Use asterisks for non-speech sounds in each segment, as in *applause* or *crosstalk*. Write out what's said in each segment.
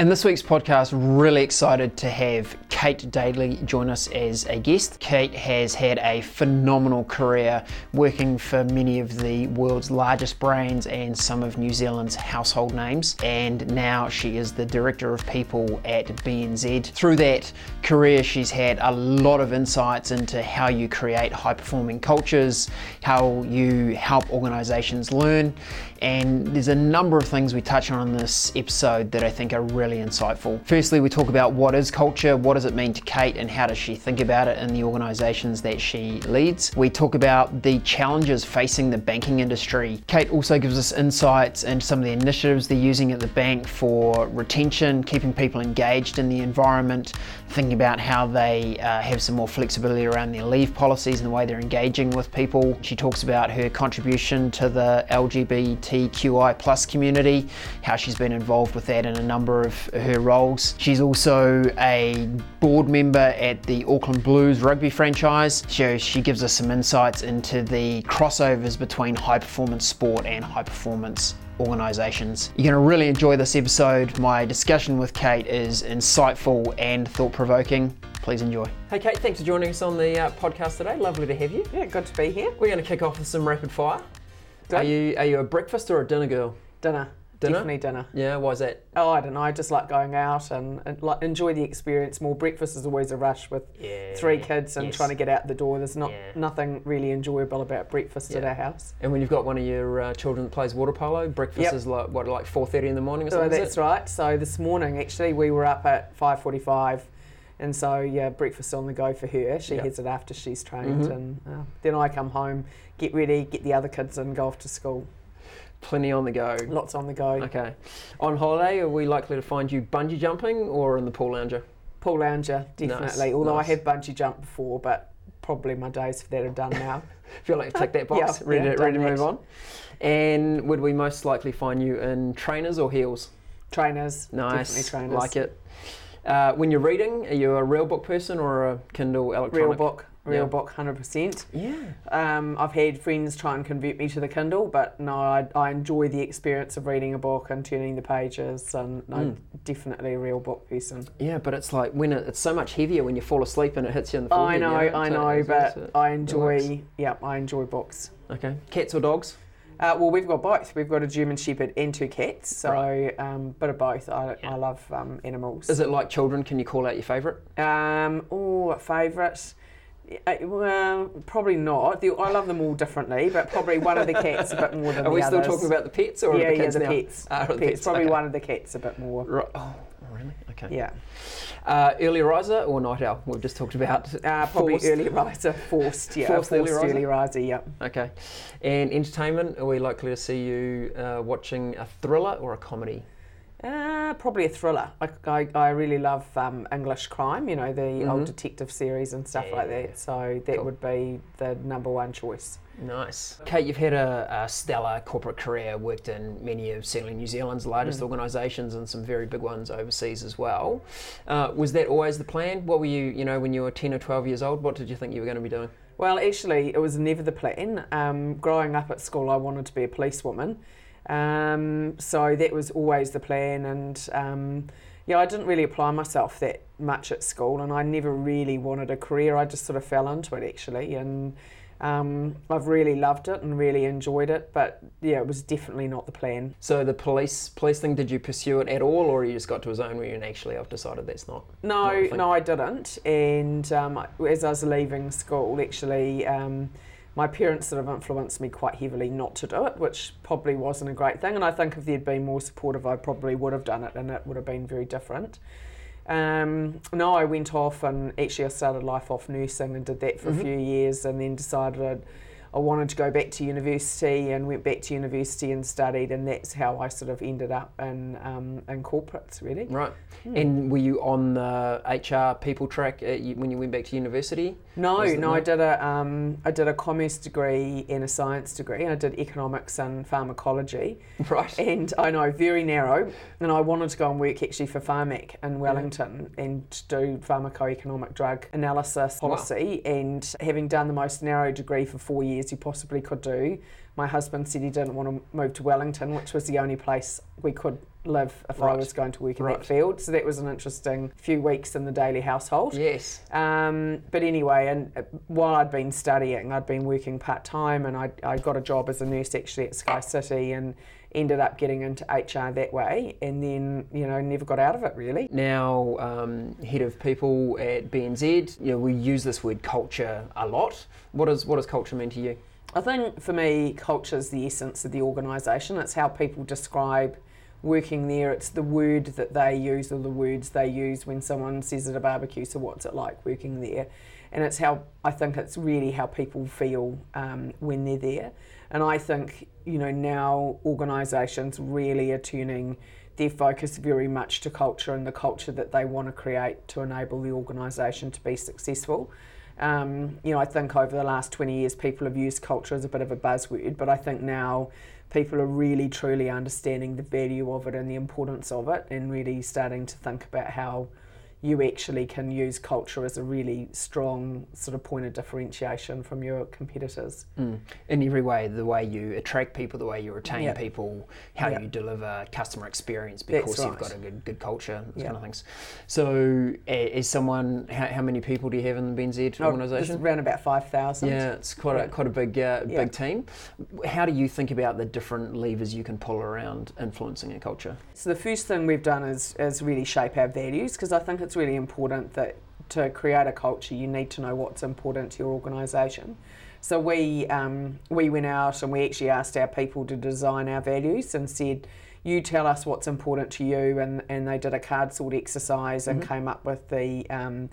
In this week's podcast, really excited to have Kate Daly join us as a guest. Kate has had a phenomenal career working for many of the world's largest brands and some of New Zealand's household names, and now she is the Director of People at BNZ. Through that career, she's had a lot of insights into how you create high performing cultures, how you help organizations learn, and there's a number of things we touch on in this episode that I think are really insightful. Firstly, we talk about what is culture, what does it mean to Kate, and how does she think about it in the organizations that she leads. We talk about the challenges facing the banking industry. Kate also gives us insights into some of the initiatives they're using at the bank for retention, keeping people engaged in the environment, thinking about how they uh, have some more flexibility around their leave policies and the way they're engaging with people. She talks about her contribution to the LGBTQI plus community, how she's been involved with that in a number of her roles. She's also a board member at the Auckland Blues rugby franchise. So she gives us some insights into the crossovers between high performance sport and high performance organisations. You're going to really enjoy this episode. My discussion with Kate is insightful and thought provoking. Please enjoy. Hey, Kate, thanks for joining us on the uh, podcast today. Lovely to have you. Yeah, good to be here. We're going to kick off with some rapid fire. Good. Are you are you a breakfast or a dinner girl? Dinner. Dinner? Definitely dinner. Yeah, why is that? Oh, I don't know. I just like going out and, and like enjoy the experience more. Breakfast is always a rush with Yeah, three kids and yes. trying to get out the door. There's not Yeah. nothing really enjoyable about breakfast at our house. And when you've got one of your uh, children that plays water polo, breakfast Yep. is like what, like four thirty in the morning or So something? is that's right. So this morning, actually, we were up at 5:45, and so yeah, breakfast on the go for her. She Yep. has it after she's trained, Mhm. and uh, then I come home, get ready, get the other kids and go off to school. Plenty on the go. Lots on the go. Okay. On holiday, are we likely to find you bungee jumping or in the pool lounger? Pool lounger, definitely. Nice, Although nice. I have bungee jumped before, but probably my days for that are done now. *laughs* Feel like tick that box, *laughs* Yeah, ready, yeah, to, ready to move on. And would we most likely find you in trainers or heels? trainers, Nice, definitely trainers. like it. Uh, when you're reading, are you a real book person or a Kindle electronic? Real book, real Yeah. book, hundred percent. Yeah. Um, I've had friends try and convert me to the Kindle, but no, I, I enjoy the experience of reading a book and turning the pages, and no, Mm. definitely a real book person. Yeah, but it's like when it, it's so much heavier when you fall asleep and it hits you in the face. I forehead. know, yeah? I know, but so- I works. enjoy. Yeah, I enjoy books. Okay. Cats or dogs? Uh, well, we've got both. We've got a German Shepherd and two cats, so Right. um, bit of both. I, Yeah. I love um, animals. Is it like children? Can you call out your favourite? Um, oh, favourite. Uh, well, probably not. The, I love them all differently, but probably one of the cats a bit more than the other. Are the we still talking about the pets or yeah, the yeah, kids the now? pets. Ah, the pets. pets, Probably okay. one of the cats a bit more. Right. Oh, really? Okay. Yeah. Uh, early riser or night owl? We've just talked about. Uh, probably forced. early riser, forced. Yeah, Forced early riser? early riser. Yeah. Okay. And entertainment? Are we likely to see you uh, watching a thriller or a comedy? Uh, probably a thriller. Like I, I really love um, English crime. You know the old Mhm. detective series and stuff like that. So that Cool. would be the number one choice. Nice. Kate, you've had a, a stellar corporate career, worked in many of certainly New Zealand's largest Mm. organisations and some very big ones overseas as well. Uh, was that always the plan? What were you, you know, when you were 10 or 12 years old, what did you think you were going to be doing? Well, actually, it was never the plan. Um, growing up at school, I wanted to be a policewoman. Um, so that was always the plan. And um, yeah, I didn't really apply myself that much at school, and I never really wanted a career. I just sort of fell into it actually. And um, I've really loved it and really enjoyed it. But yeah, it was definitely not the plan. So the police police thing, did you pursue it at all, or you just got to a zone where you actually I've decided that's not? No, Not no, I didn't. And um, as I was leaving school, actually, um, my parents sort of influenced me quite heavily not to do it, which probably wasn't a great thing. And I think if they'd been more supportive, I probably would have done it, and it would have been very different. Um, no, I went off and actually I started life off nursing and did that for Mhm. a few years, and then decided I'd, I wanted to go back to university and went back to university and studied, and that's how I sort of ended up in um, in corporates really. Right. Hmm. And were you on the HR people track at, when you went back to university? No, no, I did a um, I did a commerce degree and a science degree. I did economics and pharmacology, *laughs* Right. and I know very narrow. And I wanted to go and work actually for Pharmac in Wellington and do pharmacoeconomic drug analysis Wow. policy. And having done the most narrow degree for four years you possibly could do, my husband said he didn't want to move to Wellington, which was the only place we could live if Right. I was going to work in Right. that field. So that was an interesting few weeks in the Daly household. Yes. Um, but anyway, and uh, while I'd been studying, I'd been working part time, and I I got a job as a nurse actually at Sky City, and ended up getting into HR that way, and then you know never got out of it really. Now, um, head of people at BNZ, you know, we use this word culture a lot. What does what does culture mean to you? I think for me, culture is the essence of the organisation. It's how people describe working there. It's the word that they use or the words they use when someone says at a barbecue, so what's it like working there? And it's how I think it's really how people feel um, when they're there. And I think, you know, now organisations really are turning their focus very much to culture and the culture that they want to create to enable the organisation to be successful. Um, you know, I think over the last 20 years, people have used culture as a bit of a buzzword, but I think now people are really truly understanding the value of it and the importance of it, and really starting to think about how you actually can use culture as a really strong sort of point of differentiation from your competitors. Mm. In every way, the way you attract people, the way you retain Yeah. people, how Yeah. you deliver customer experience because you've got a good, good culture, those Yeah. kind of things. So, as someone, how, how many people do you have in the BNZ Oh, organisation? It's around about 5,000. Yeah, it's quite Yeah. a quite a big uh, big team. How do you think about the different levers you can pull around influencing a culture? So the first thing we've done is, is really shape our values because I think it's really important that to create a culture you need to know what's important to your organisation. So we um, we went out and we actually asked our people to design our values and said, you tell us what's important to you, and, and they did a card sort exercise and Mhm. came up with the um,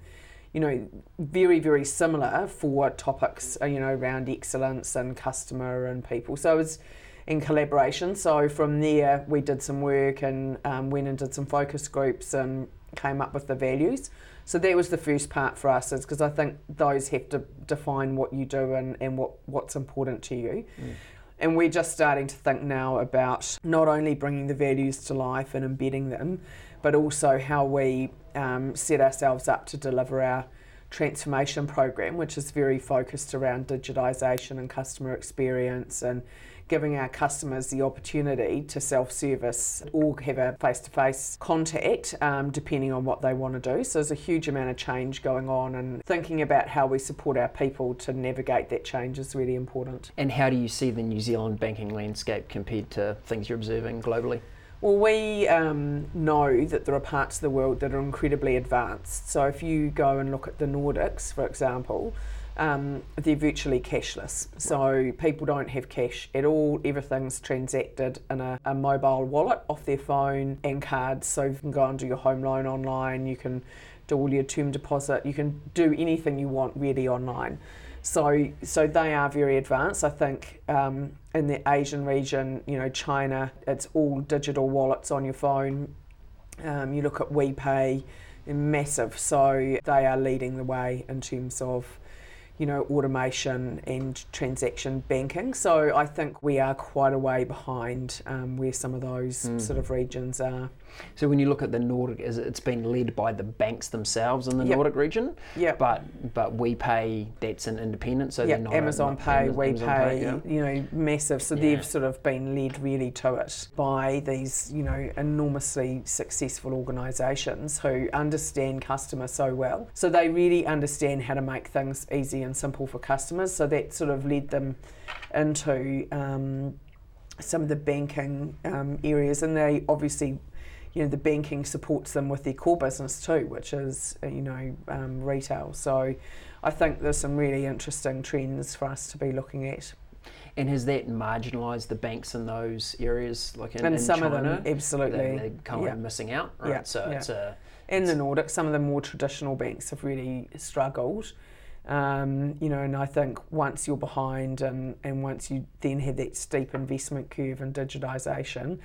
you know, very, very similar for topics, uh, you know, around excellence and customer and people. So it was in collaboration. So from there, we did some work and um, went and did some focus groups and came up with the values. So that was the first part for us, is because I think those have to define what you do and, and what, what's important to you. Mm. And we're just starting to think now about not only bringing the values to life and embedding them, but also how we um, set ourselves up to deliver our transformation program, which is very focused around digitisation and customer experience and giving our customers the opportunity to self-service or have a face-to-face contact um, depending on what they want to do. So there's a huge amount of change going on and thinking about how we support our people to navigate that change is really important. And how do you see the New Zealand banking landscape compared to things you're observing globally? Well, we um, know that there are parts of the world that are incredibly advanced. So if you go and look at the Nordics, for example, um, they're virtually cashless. So people don't have cash at all. Everything's transacted in a, a mobile wallet off their phone and cards. So you can go and do your home loan online. You can do all your term deposit. You can do anything you want really online. So, so they are very advanced. I think um, in the Asian region, you know, China, it's all digital wallets on your phone. Um, you look at WePay, massive. So they are leading the way in terms of, you know, automation and transaction banking. So I think we are quite a way behind um, where some of those Mm. sort of regions are. So when you look at the Nordic, it- it's been led by the banks themselves in the Yep. Nordic region, Yeah. but but we pay that's an independent, so yeah, they're not Amazon not- Pay, Amaz- We Amazon Pay, yeah. you know, massive. So Yeah. they've sort of been led really to it by these, you know, enormously successful organisations who understand customers so well. So they really understand how to make things easy and simple for customers. So that sort of led them into um, some of the banking um, areas, and they obviously. You know, the banking supports them with their core business too, which is, uh, you know, um, retail. So I think there's some really interesting trends for us to be looking at. And has that marginalised the banks in those areas, like in, in some China? of them, absolutely. They, they're kind yeah. of missing out, right? Yeah, So yeah. it's a In the Nordics, some of the more traditional banks have really struggled. Um, you know, and I think once you're behind and, and once you then have that steep investment curve and digitisation,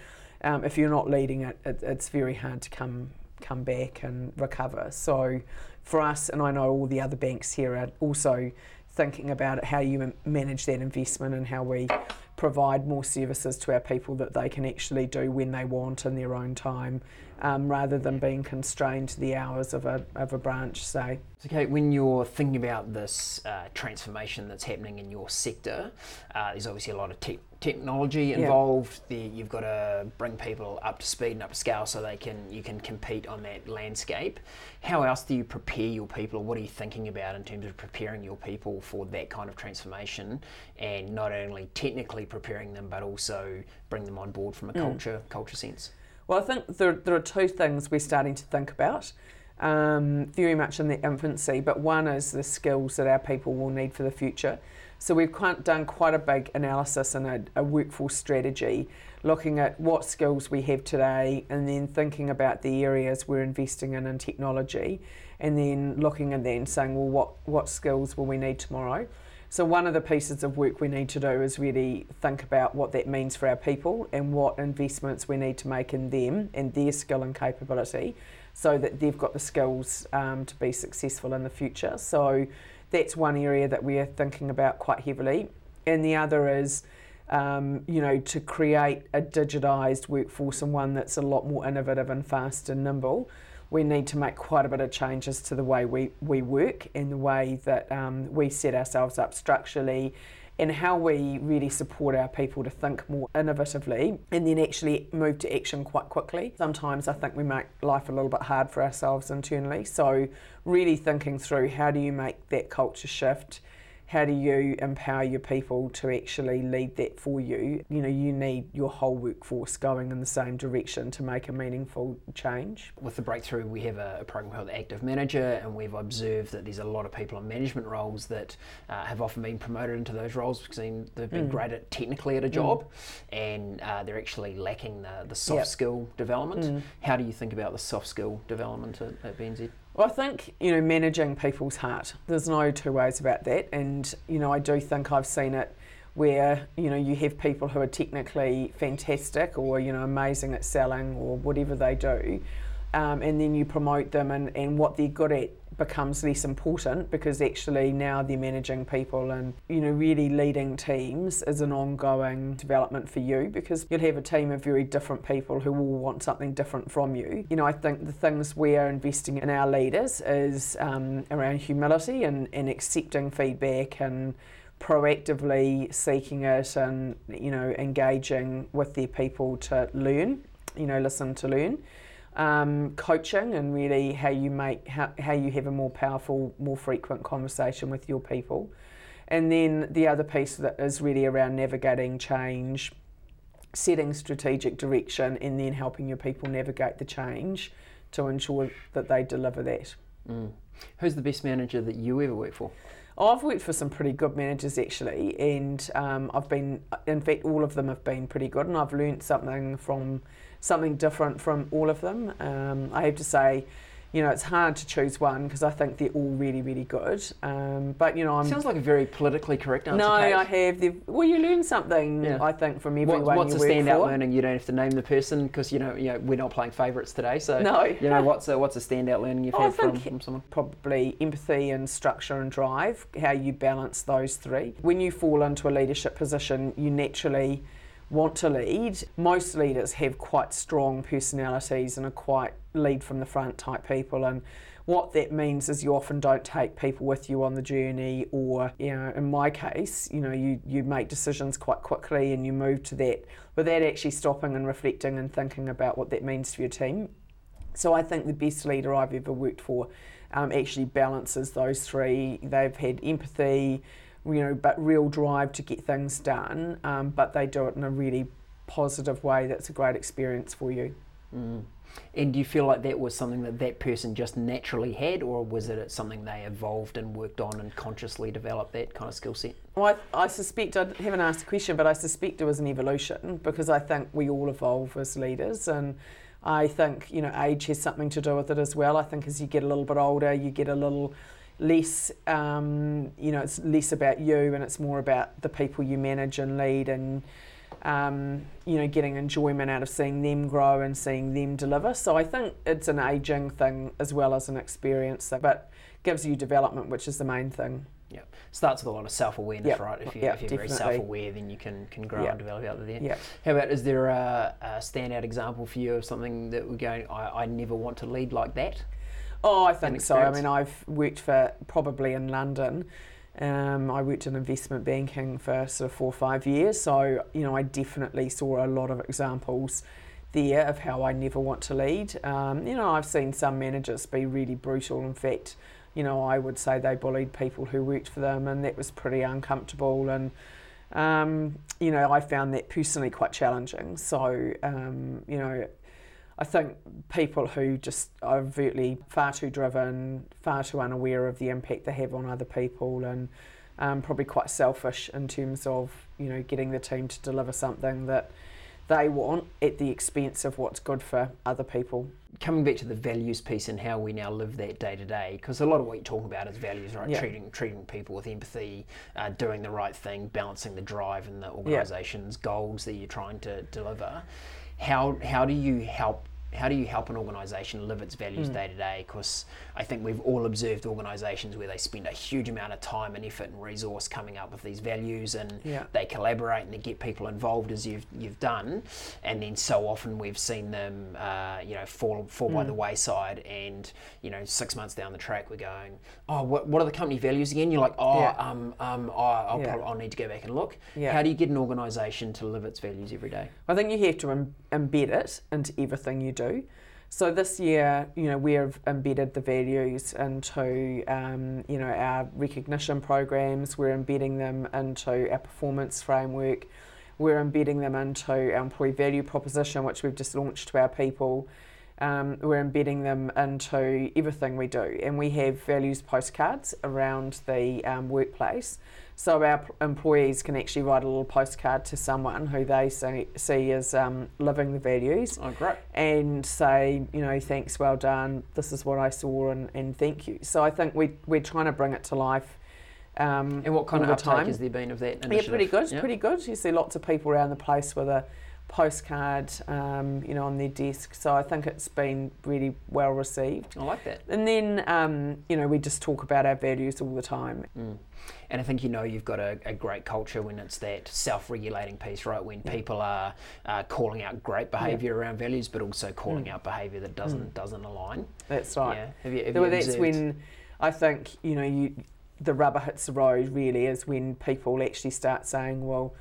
um, if you're not leading it, it, it's very hard to come come back and recover. So for us, and I know all the other banks here are also thinking about it, how you manage that investment and how we provide more services to our people that they can actually do when they want in their own time um, rather than being constrained to the hours of a, of a branch, say. So, Kate, when you're thinking about this uh, transformation that's happening in your sector, uh, there's obviously a lot of te- technology involved. Yeah. There, you've got to bring people up to speed and up to scale so they can you can compete on that landscape. How else do you prepare your people, or what are you thinking about in terms of preparing your people for that kind of transformation, and not only technically preparing them, but also bring them on board from a mm. culture culture sense? Well, I think there, there are two things we're starting to think about. Um, very much in the infancy, but one is the skills that our people will need for the future. So we've done quite a big analysis and a, a, workforce strategy, looking at what skills we have today, and then thinking about the areas we're investing in in technology, and then looking and then saying, well, what what skills will we need tomorrow? So, one of the pieces of work we need to do is really think about what that means for our people and what investments we need to make in them and their skill and capability so that they've got the skills um, to be successful in the future. So, that's one area that we are thinking about quite heavily. And the other is, um, you know, to create a digitised workforce and one that's a lot more innovative and fast and nimble we need to make quite a bit of changes to the way we, we work and the way that um, we set ourselves up structurally and how we really support our people to think more innovatively and then actually move to action quite quickly. Sometimes I think we make life a little bit hard for ourselves internally. So, really thinking through how do you make that culture shift how do you empower your people to actually lead that for you? You know, you need your whole workforce going in the same direction to make a meaningful change. With the breakthrough, we have a, a program called Active Manager, and we've observed that there's a lot of people in management roles that uh, have often been promoted into those roles because they've been mm. great at technically at a job, mm. and uh, they're actually lacking the, the soft yep. skill development. Mm. How do you think about the soft skill development at, at BNZ? Well, I think, you know, managing people's heart, there's no two ways about that. And, you know, I do think I've seen it where, you know, you have people who are technically fantastic or, you know, amazing at selling or whatever they do um, and then you promote them and, and what they're good at becomes less important because actually now they're managing people and you know really leading teams is an ongoing development for you because you'll have a team of very different people who all want something different from you. You know i think the things we're investing in our leaders is um, around humility and, and accepting feedback and proactively seeking it and you know engaging with their people to learn you know listen to learn um, coaching and really how you make how, how you have a more powerful, more frequent conversation with your people. And then the other piece that is really around navigating change, setting strategic direction, and then helping your people navigate the change to ensure that they deliver that. Mm. Who's the best manager that you ever worked for? I've worked for some pretty good managers actually, and um, I've been, in fact, all of them have been pretty good, and I've learnt something from something different from all of them. Um, I have to say, you know, it's hard to choose one because I think they're all really, really good. Um, but you know, I'm sounds like a very politically correct answer. No, Kate. I have. Well, you learn something. Yeah. I think from everyone. What, what's a standout for. learning? You don't have to name the person because you know, you know, we're not playing favourites today. So no. you know, what's a what's a standout learning you've oh, had from, from someone? Probably empathy and structure and drive. How you balance those three. When you fall into a leadership position, you naturally want to lead. Most leaders have quite strong personalities and are quite lead from the front type people and what that means is you often don't take people with you on the journey or you know in my case you know you, you make decisions quite quickly and you move to that without actually stopping and reflecting and thinking about what that means for your team so i think the best leader i've ever worked for um, actually balances those three they've had empathy you know, but real drive to get things done. Um, but they do it in a really positive way. That's a great experience for you. Mm. And do you feel like that was something that that person just naturally had, or was it something they evolved and worked on and consciously developed that kind of skill set? Well, I, I, suspect, I haven't asked the question, but I suspect it was an evolution because I think we all evolve as leaders. And I think, you know, age has something to do with it as well. I think as you get a little bit older, you get a little less, um, you know, it's less about you and it's more about the people you manage and lead and, um, you know, getting enjoyment out of seeing them grow and seeing them deliver. So I think it's an aging thing as well as an experience, but gives you development, which is the main thing. Yeah, starts with a lot of self awareness, Yep. right? If, you, Yep, if you're very self aware, then you can, can grow Yep. and develop out there. Yeah. How about, is there a, a standout example for you of something that we're going, I, I never want to lead like that? Oh, I think so. I mean, I've worked for probably in London. Um, I worked in investment banking for sort of four or five years, so you know I definitely saw a lot of examples there of how I never want to lead. Um, you know, I've seen some managers be really brutal. In fact, you know, I would say they bullied people who worked for them, and that was pretty uncomfortable. And um, you know, I found that personally quite challenging. So um, you know, I think people who just are overtly far too driven, far too unaware of the impact they have on other people, and um, probably quite selfish in terms of you know getting the team to deliver something that they want at the expense of what's good for other people. Coming back to the values piece and how we now live that day to day, because a lot of what you talk about is values, right? Yeah. Treating treating people with empathy, uh, doing the right thing, balancing the drive and the organisation's goals that you're trying to deliver. How how do you help? How do you help an organisation live its values Hmm. day to day? Because I think we've all observed organisations where they spend a huge amount of time and effort and resource coming up with these values, and Yeah. they collaborate and they get people involved as you've you've done, and then so often we've seen them, uh, you know, fall fall by the wayside, and you know, six months down the track, we're going, oh, what, what are the company values again? You're like, oh, Yeah. um, um, oh, I'll, Yeah. probably, I'll need to go back and look. How do you get an organisation to live its values every day? I think you have to Im- embed it into everything you do. So this year, you know, we have embedded the values into, um, you know, our recognition programs. We're embedding them into our performance framework. We're embedding them into our employee value proposition, which we've just launched to our people. Um, we're embedding them into everything we do, and we have values postcards around the um, workplace. So our employees can actually write a little postcard to someone who they see, see as um, living the values Oh, great. and say, you know, thanks, well done, this is what I saw, and, and thank you. So I think we, we're trying to bring it to life. Um, And what kind of uptake time. has there been of that Yeah, pretty good, pretty good. You see lots of people around the place with a postcard, um, you know, on their desk. So I think it's been really well received. I like that. And then, um, you know, we just talk about our values all the time. Mm. And I think you know you've got a, a great culture when it's that self-regulating piece, right? When people are uh, calling out great behaviour around values, but also calling Mm. out behaviour that doesn't doesn't align. That's right. Yeah. Have you, have Well, you that's when I think you know you the rubber hits the road. Really, is when people actually start saying, "Well,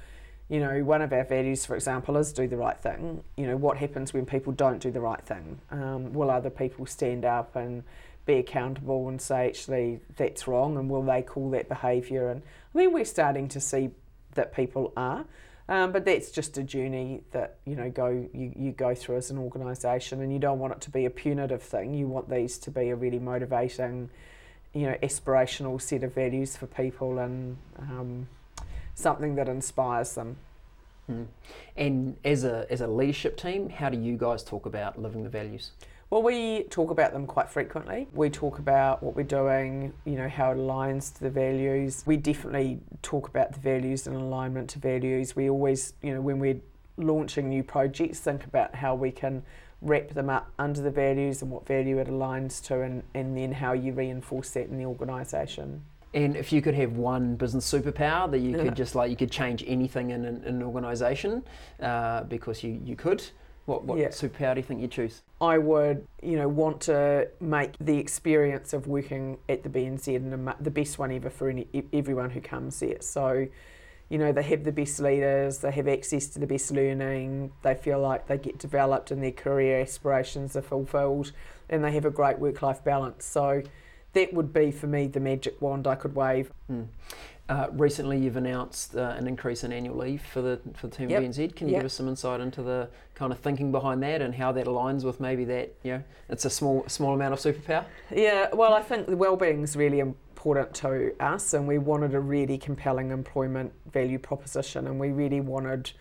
you know, one of our values, for example, is do the right thing." You know, what happens when people don't do the right thing? Um, will other people stand up and be accountable and say, "Actually, that's wrong," and will they call that behaviour? And I mean, we're starting to see that people are. Um, but that's just a journey that you know go you, you go through as an organisation, and you don't want it to be a punitive thing. You want these to be a really motivating, you know, aspirational set of values for people, and um, something that inspires them. Mm. And as a as a leadership team, how do you guys talk about living the values? Well, we talk about them quite frequently. We talk about what we're doing, you know, how it aligns to the values. We definitely talk about the values and alignment to values. We always, you know, when we're launching new projects, think about how we can wrap them up under the values and what value it aligns to, and, and then how you reinforce that in the organisation. And if you could have one business superpower that you Yeah. could just like you could change anything in an, in an organisation uh, because you, you could, what what Yeah. superpower do you think you choose? I would, you know, want to make the experience of working at the BNZ and the best one ever for any, everyone who comes there. So, you know, they have the best leaders, they have access to the best learning, they feel like they get developed and their career aspirations are fulfilled, and they have a great work life balance. So, that would be for me the magic wand I could wave. Mm. Uh, recently, you've announced uh, an increase in annual leave for the for the team Yep. BNZ. Can you Yep. give us some insight into the kind of thinking behind that and how that aligns with maybe that you know it's a small small amount of superpower? Yeah, well, I think the well-being is really important to us, and we wanted a really compelling employment value proposition, and we really wanted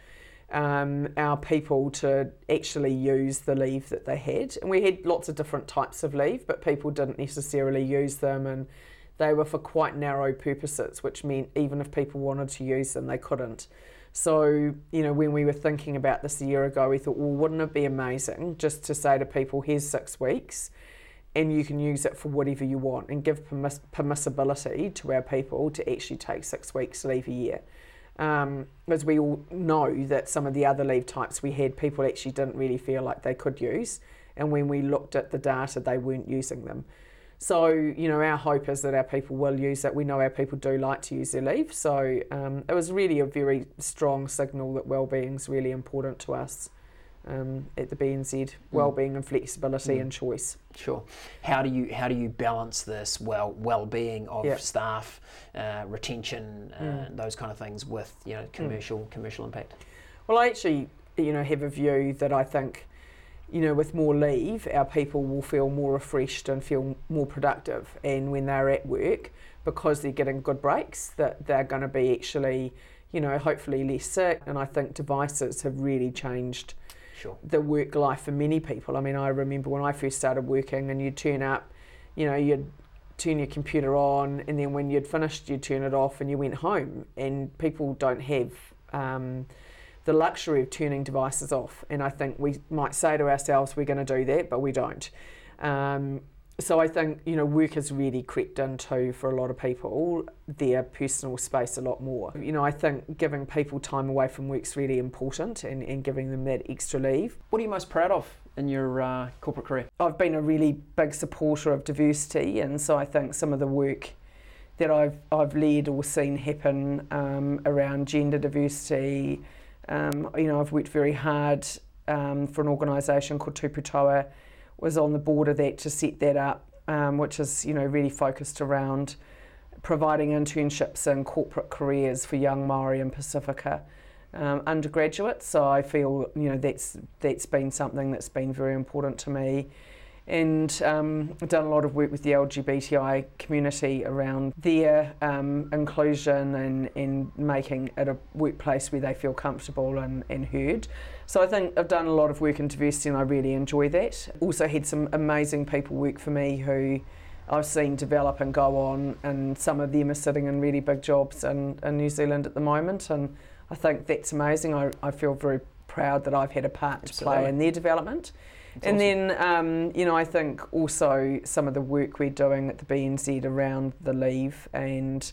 um, our people to actually use the leave that they had. And we had lots of different types of leave, but people didn't necessarily use them, and they were for quite narrow purposes, which meant even if people wanted to use them, they couldn't. So, you know, when we were thinking about this a year ago, we thought, well, wouldn't it be amazing just to say to people, here's six weeks, and you can use it for whatever you want and give permiss- permissibility to our people to actually take six weeks leave a year. Um, as we all know that some of the other leave types we had, people actually didn't really feel like they could use, and when we looked at the data, they weren't using them. So, you know, our hope is that our people will use it. We know our people do like to use their leave. So, um, it was really a very strong signal that well-being is really important to us um, at the BNZ. Well-being and flexibility Mm. and choice. Sure. How do you how do you balance this well well-being of Yeah. staff, uh, retention, uh, Mm. those kind of things with you know commercial commercial impact? Well, I actually, you know, have a view that I think, you know, with more leave, our people will feel more refreshed and feel more productive. And when they're at work, because they're getting good breaks, that they're going to be actually, you know, hopefully less sick. And I think devices have really changed Sure. the work life for many people. I mean, I remember when I first started working, and you'd turn up, you know, you'd turn your computer on, and then when you'd finished, you'd turn it off, and you went home. And people don't have um, the luxury of turning devices off. And I think we might say to ourselves, we're going to do that, but we don't. Um, so I think you know work has really crept into for a lot of people their personal space a lot more. You know I think giving people time away from work is really important and, and giving them that extra leave. What are you most proud of in your uh, corporate career? I've been a really big supporter of diversity, and so I think some of the work that I've I've led or seen happen um, around gender diversity. Um, you know, I've worked very hard um, for an organisation called Tuputoa, was on the board of that to set that up, um, which is you know really focused around providing internships and corporate careers for young Maori and Pasifika um, undergraduates. So I feel you know that's that's been something that's been very important to me, and um, I've done a lot of work with the LGBTI community around their um, inclusion and, and making it a workplace where they feel comfortable and, and heard. So I think I've done a lot of work in diversity and I really enjoy that. Also had some amazing people work for me who I've seen develop and go on, and some of them are sitting in really big jobs in, in New Zealand at the moment. And I think that's amazing. I, I feel very proud that I've had a part to play in their development. That's and awesome. then, um, you know, I think also some of the work we're doing at the BNZ around the leave, and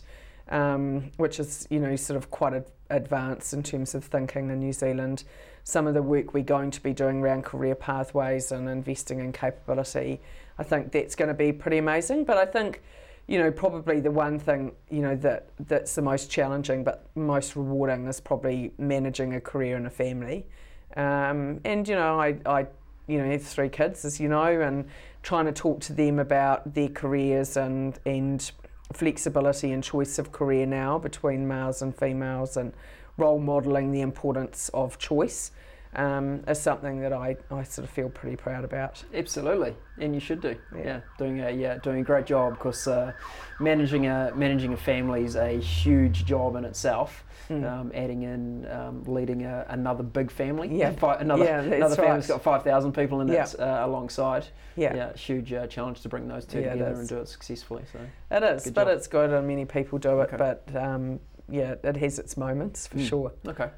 um, which is, you know, sort of quite ad- advanced in terms of thinking in New Zealand. Some of the work we're going to be doing around career pathways and investing in capability, I think that's going to be pretty amazing. But I think, you know, probably the one thing, you know, that that's the most challenging but most rewarding is probably managing a career and a family. Um, and you know, I, I, you know, three kids, as you know, and trying to talk to them about their careers and and flexibility and choice of career now between males and females, and role modelling the importance of choice um, is something that I, I sort of feel pretty proud about. Absolutely, and you should do. Yeah. Yeah, doing a yeah doing a great job because uh, managing a managing a family is a huge job in itself. Mm. Um, adding in um, leading a, another big family, Yeah. Fi- another Yeah, another family's right. got five thousand people in Yeah. it uh, alongside. yeah. Yeah, huge uh, challenge to bring those two Yeah, together and do it successfully. So It is, Good but job. it's good, and many people do it. Okay. But um, yeah, it has its moments for Mm. sure. okay,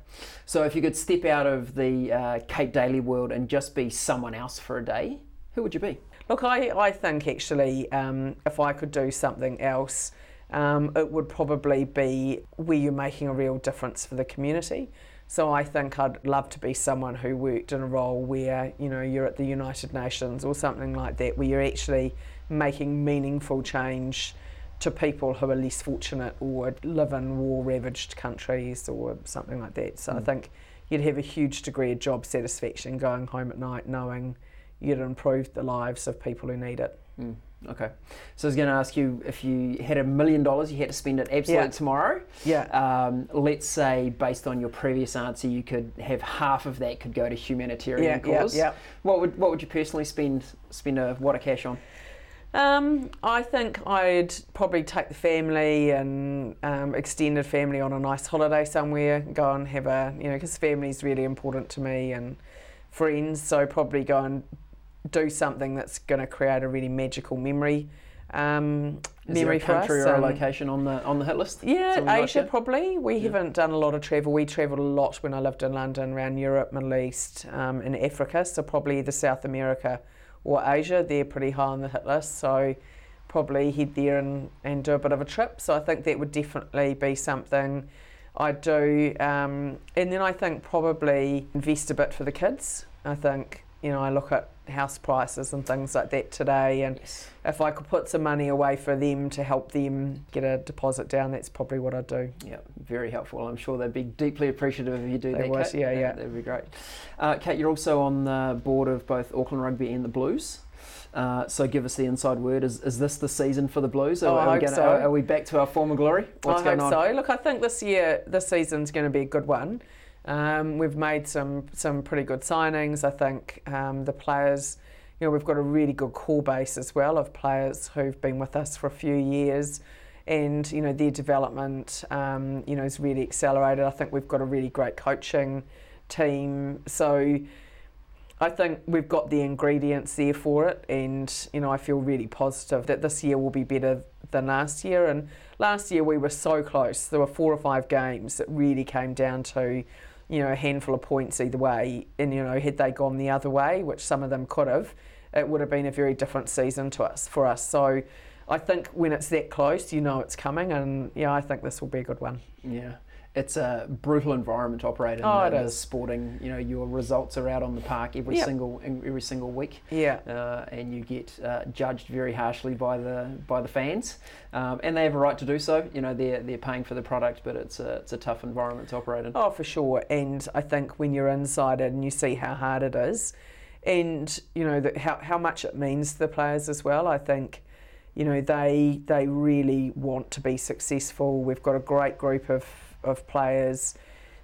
so if you could step out of the uh, Kate Daly world and just be someone else for a day, who would you be? Look, I, I think actually, um, if I could do something else, um, it would probably be where you're making a real difference for the community. So I think I'd love to be someone who worked in a role where you know you're at the United Nations or something like that, where you're actually making meaningful change to people who are less fortunate or live in war-ravaged countries or something like that. So I Mm. think you'd have a huge degree of job satisfaction going home at night knowing you'd improved the lives of people who need it. Mm, okay. So I was going to ask you if you had a million dollars, you had to spend it absolutely Yeah. tomorrow. Yeah. Um, let's say, based on your previous answer, you could have half of that could go to humanitarian yeah, yeah, yeah. What would what would you personally spend spend a wad of cash on? Um, I think I'd probably take the family and um, extended family on a nice holiday somewhere. Go and have a, you know, because family's really important to me and friends. So probably go and do something that's going to create a really magical memory. Um, Is memory there a country or a location on the on the hit list? Yeah, Something like Asia probably. We Yeah. haven't done a lot of travel. We travelled a lot when I lived in London, around Europe, Middle East, um, and Africa. So probably the South America or Asia. They're pretty high on the hit list, so probably head there and, and do a bit of a trip. So I think that would definitely be something I'd do. Um, and then I think probably invest a bit for the kids. I think, you know, I look at house prices and things like that today. And Yes. if I could put some money away for them to help them get a deposit down, that's probably what I'd do. Yeah, very helpful. I'm sure they'd be deeply appreciative if you do They that. would, Kate. yeah, yeah. That'd be great. Uh, Kate, you're also on the board of both Auckland Rugby and the Blues. Uh, so give us the inside word. Is, is this the season for the Blues? Oh, I we hope gonna, so. are, are we back to our former glory? What's I going hope on? so. Look, I think this year, this season's going to be a good one. Um, we've made some some pretty good signings. I think um, the players, you know, we've got a really good core base as well of players who've been with us for a few years, and you know their development, um, you know, is really accelerated. I think we've got a really great coaching team. So. I think we've got the ingredients there for it, and you know I feel really positive that this year will be better than last year. And last year we were so close. There were four or five games that really came down to, you know, a handful of points either way. And you know, had they gone the other way, which some of them could have, it would have been a very different season to us for us. So. I think when it's that close, you know it's coming, and yeah, I think this will be a good one. Yeah. It's a brutal environment to operate in. Oh, the, the sporting, you know, your results are out on the park every Yep. single every single week. Yeah, uh, and you get uh, judged very harshly by the by the fans, um, and they have a right to do so. You know, they're they're paying for the product, but it's a it's a tough environment to operate in. Oh, for sure. And I think when you're inside it and you see how hard it is, and you know the, how how much it means to the players as well. I think, you know, they they really want to be successful. We've got a great group of of players.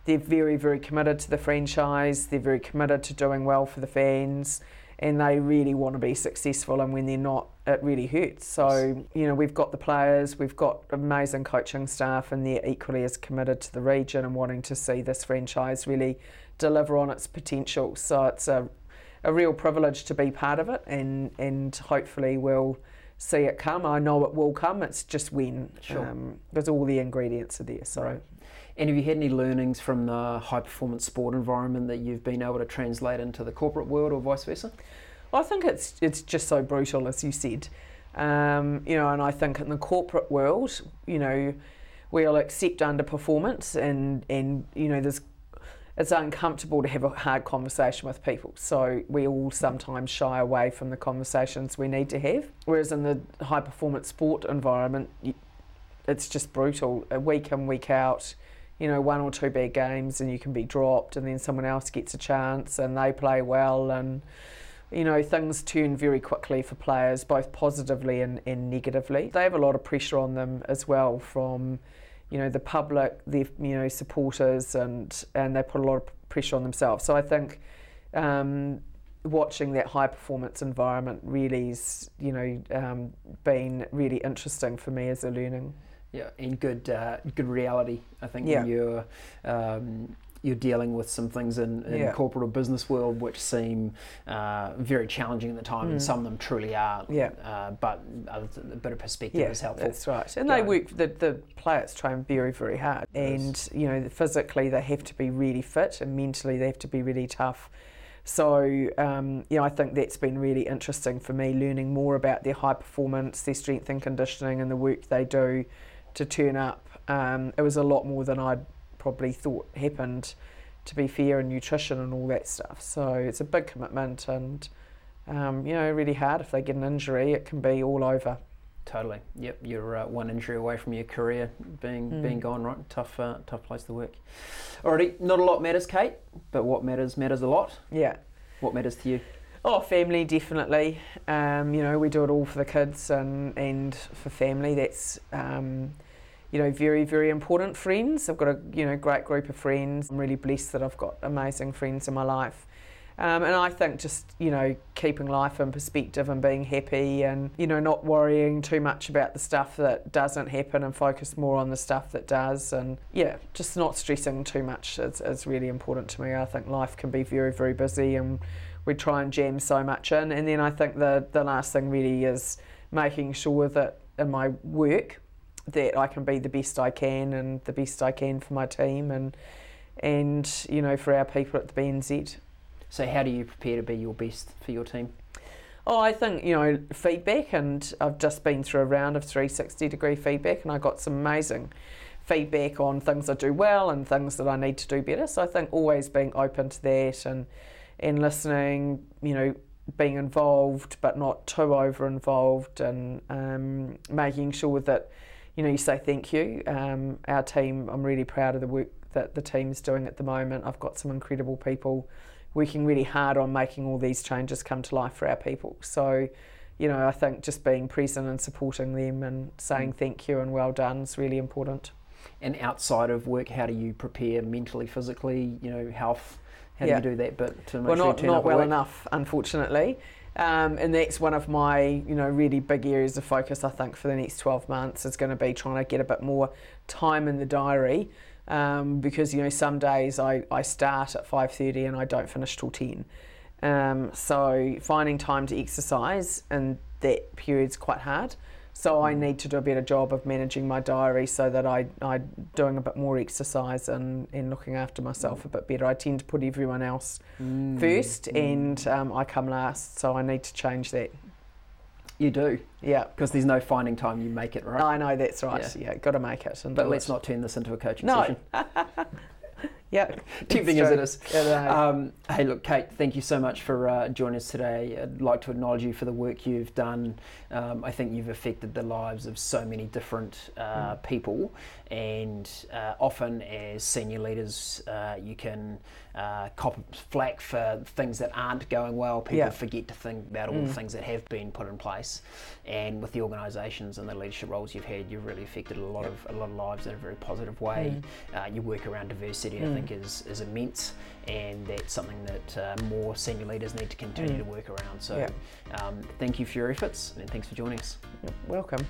They're very very committed to the franchise. They're very committed to doing well for the fans. And they really want to be successful, and when they're not, it really hurts. So, you know, we've got the players, we've got amazing coaching staff, and they're equally as committed to the region and wanting to see this franchise really deliver on its potential. So it's a, a real privilege to be part of it, and and hopefully we'll see it come. I know it will come. It's just when. Sure. Um, because all the ingredients are there. So. Right. And have you had any learnings from the high performance sport environment that you've been able to translate into the corporate world, or vice versa? I think it's it's just so brutal, as you said. Um, you know, and I think in the corporate world, you know, we'll accept underperformance, and and you know, there's it's uncomfortable to have a hard conversation with people. So we all sometimes shy away from the conversations we need to have. Whereas in the high performance sport environment, it's just brutal. Uh, Week in, week out, you know, one or two bad games and you can be dropped, and then someone else gets a chance and they play well, and you know, things turn very quickly for players, both positively and, and negatively. They have a lot of pressure on them as well from, you know, the public, their you know supporters, and and they put a lot of pressure on themselves. So I think. Um, watching that high performance environment really is, you know, um, been really interesting for me as a learning. Yeah, and good uh, good reality. I think Yeah. when you're um, you're dealing with some things in, in Yeah. corporate or business world which seem uh, very challenging at the time, and Mm. some of them truly are. Yeah. Uh, but a, a bit of perspective Yeah, is helpful. that's right. And Yeah. they work. The, the players train very, very hard, and you know, physically they have to be really fit, and mentally they have to be really tough. So, um, you know, I think that's been really interesting for me, learning more about their high performance, their strength and conditioning, and the work they do to turn up. Um, it was a lot more than I'd probably thought happened, to be fair, and nutrition and all that stuff. So it's a big commitment, and um, you know, really hard. If they get an injury, it can be all over. Totally. Yep. You're uh, one injury away from your career being Mm. being gone. Right. Tough. Uh, tough place to work. Alrighty. Not a lot matters, Kate. But what matters matters a lot. Yeah. What matters to you? Oh, family definitely. Um, you know, we do it all for the kids and and for family. That's um, you know very very important. Friends. I've got a you know great group of friends. I'm really blessed that I've got amazing friends in my life. Um, and I think just you know keeping life in perspective and being happy and you know not worrying too much about the stuff that doesn't happen and focus more on the stuff that does and yeah just not stressing too much is, is really important to me. I think life can be very very busy and we try and jam so much in. And then I think the, the last thing really is making sure that in my work that I can be the best I can and the best I can for my team and and you know for our people at the BNZ. So how do you prepare to be your best for your team? Oh, I think, you know, feedback, and I've just been through a round of 360 degree feedback, and I got some amazing feedback on things I do well and things that I need to do better. So I think always being open to that and, and listening, you know, being involved but not too over involved, and um, making sure that, you know, you say thank you. Um, our team, I'm really proud of the work that the team's doing at the moment. I've got some incredible people working really hard on making all these changes come to life for our people. So, you know, I think just being present and supporting them and saying mm. thank you and well done is really important. And outside of work, how do you prepare mentally, physically, you know, health? How yeah. do you do that bit to make well, sure not, not well enough, unfortunately. Um, and that's one of my, you know, really big areas of focus. I think for the next 12 months is going to be trying to get a bit more time in the diary um, because you know some days I, I start at 5.30 and I don't finish till 10 um, so finding time to exercise in that period's quite hard so I need to do a better job of managing my diary so that I, I'm doing a bit more exercise and, and looking after myself a bit better. I tend to put everyone else mm. first mm. and um, I come last, so I need to change that. You do. Yeah. Because there's no finding time, you make it, right? I know, that's right. Yeah, yeah got to make it. but let's it. not turn this into a coaching no. session. *laughs* *laughs* yeah. As it is. Yeah, um, hey, look, Kate, thank you so much for uh, joining us today. I'd like to acknowledge you for the work you've done. Um, I think you've affected the lives of so many different uh, mm. people, and uh, often as senior leaders, uh, you can uh, cop flack for things that aren't going well. People yeah. forget to think about all mm. the things that have been put in place, and with the organisations and the leadership roles you've had, you've really affected a lot of a lot of lives in a very positive way. Mm. Uh, your work around diversity. Think, is is immense, and that's something that uh, more senior leaders need to continue mm. to work around. So, yeah. um, thank you for your efforts, and thanks for joining us. Welcome.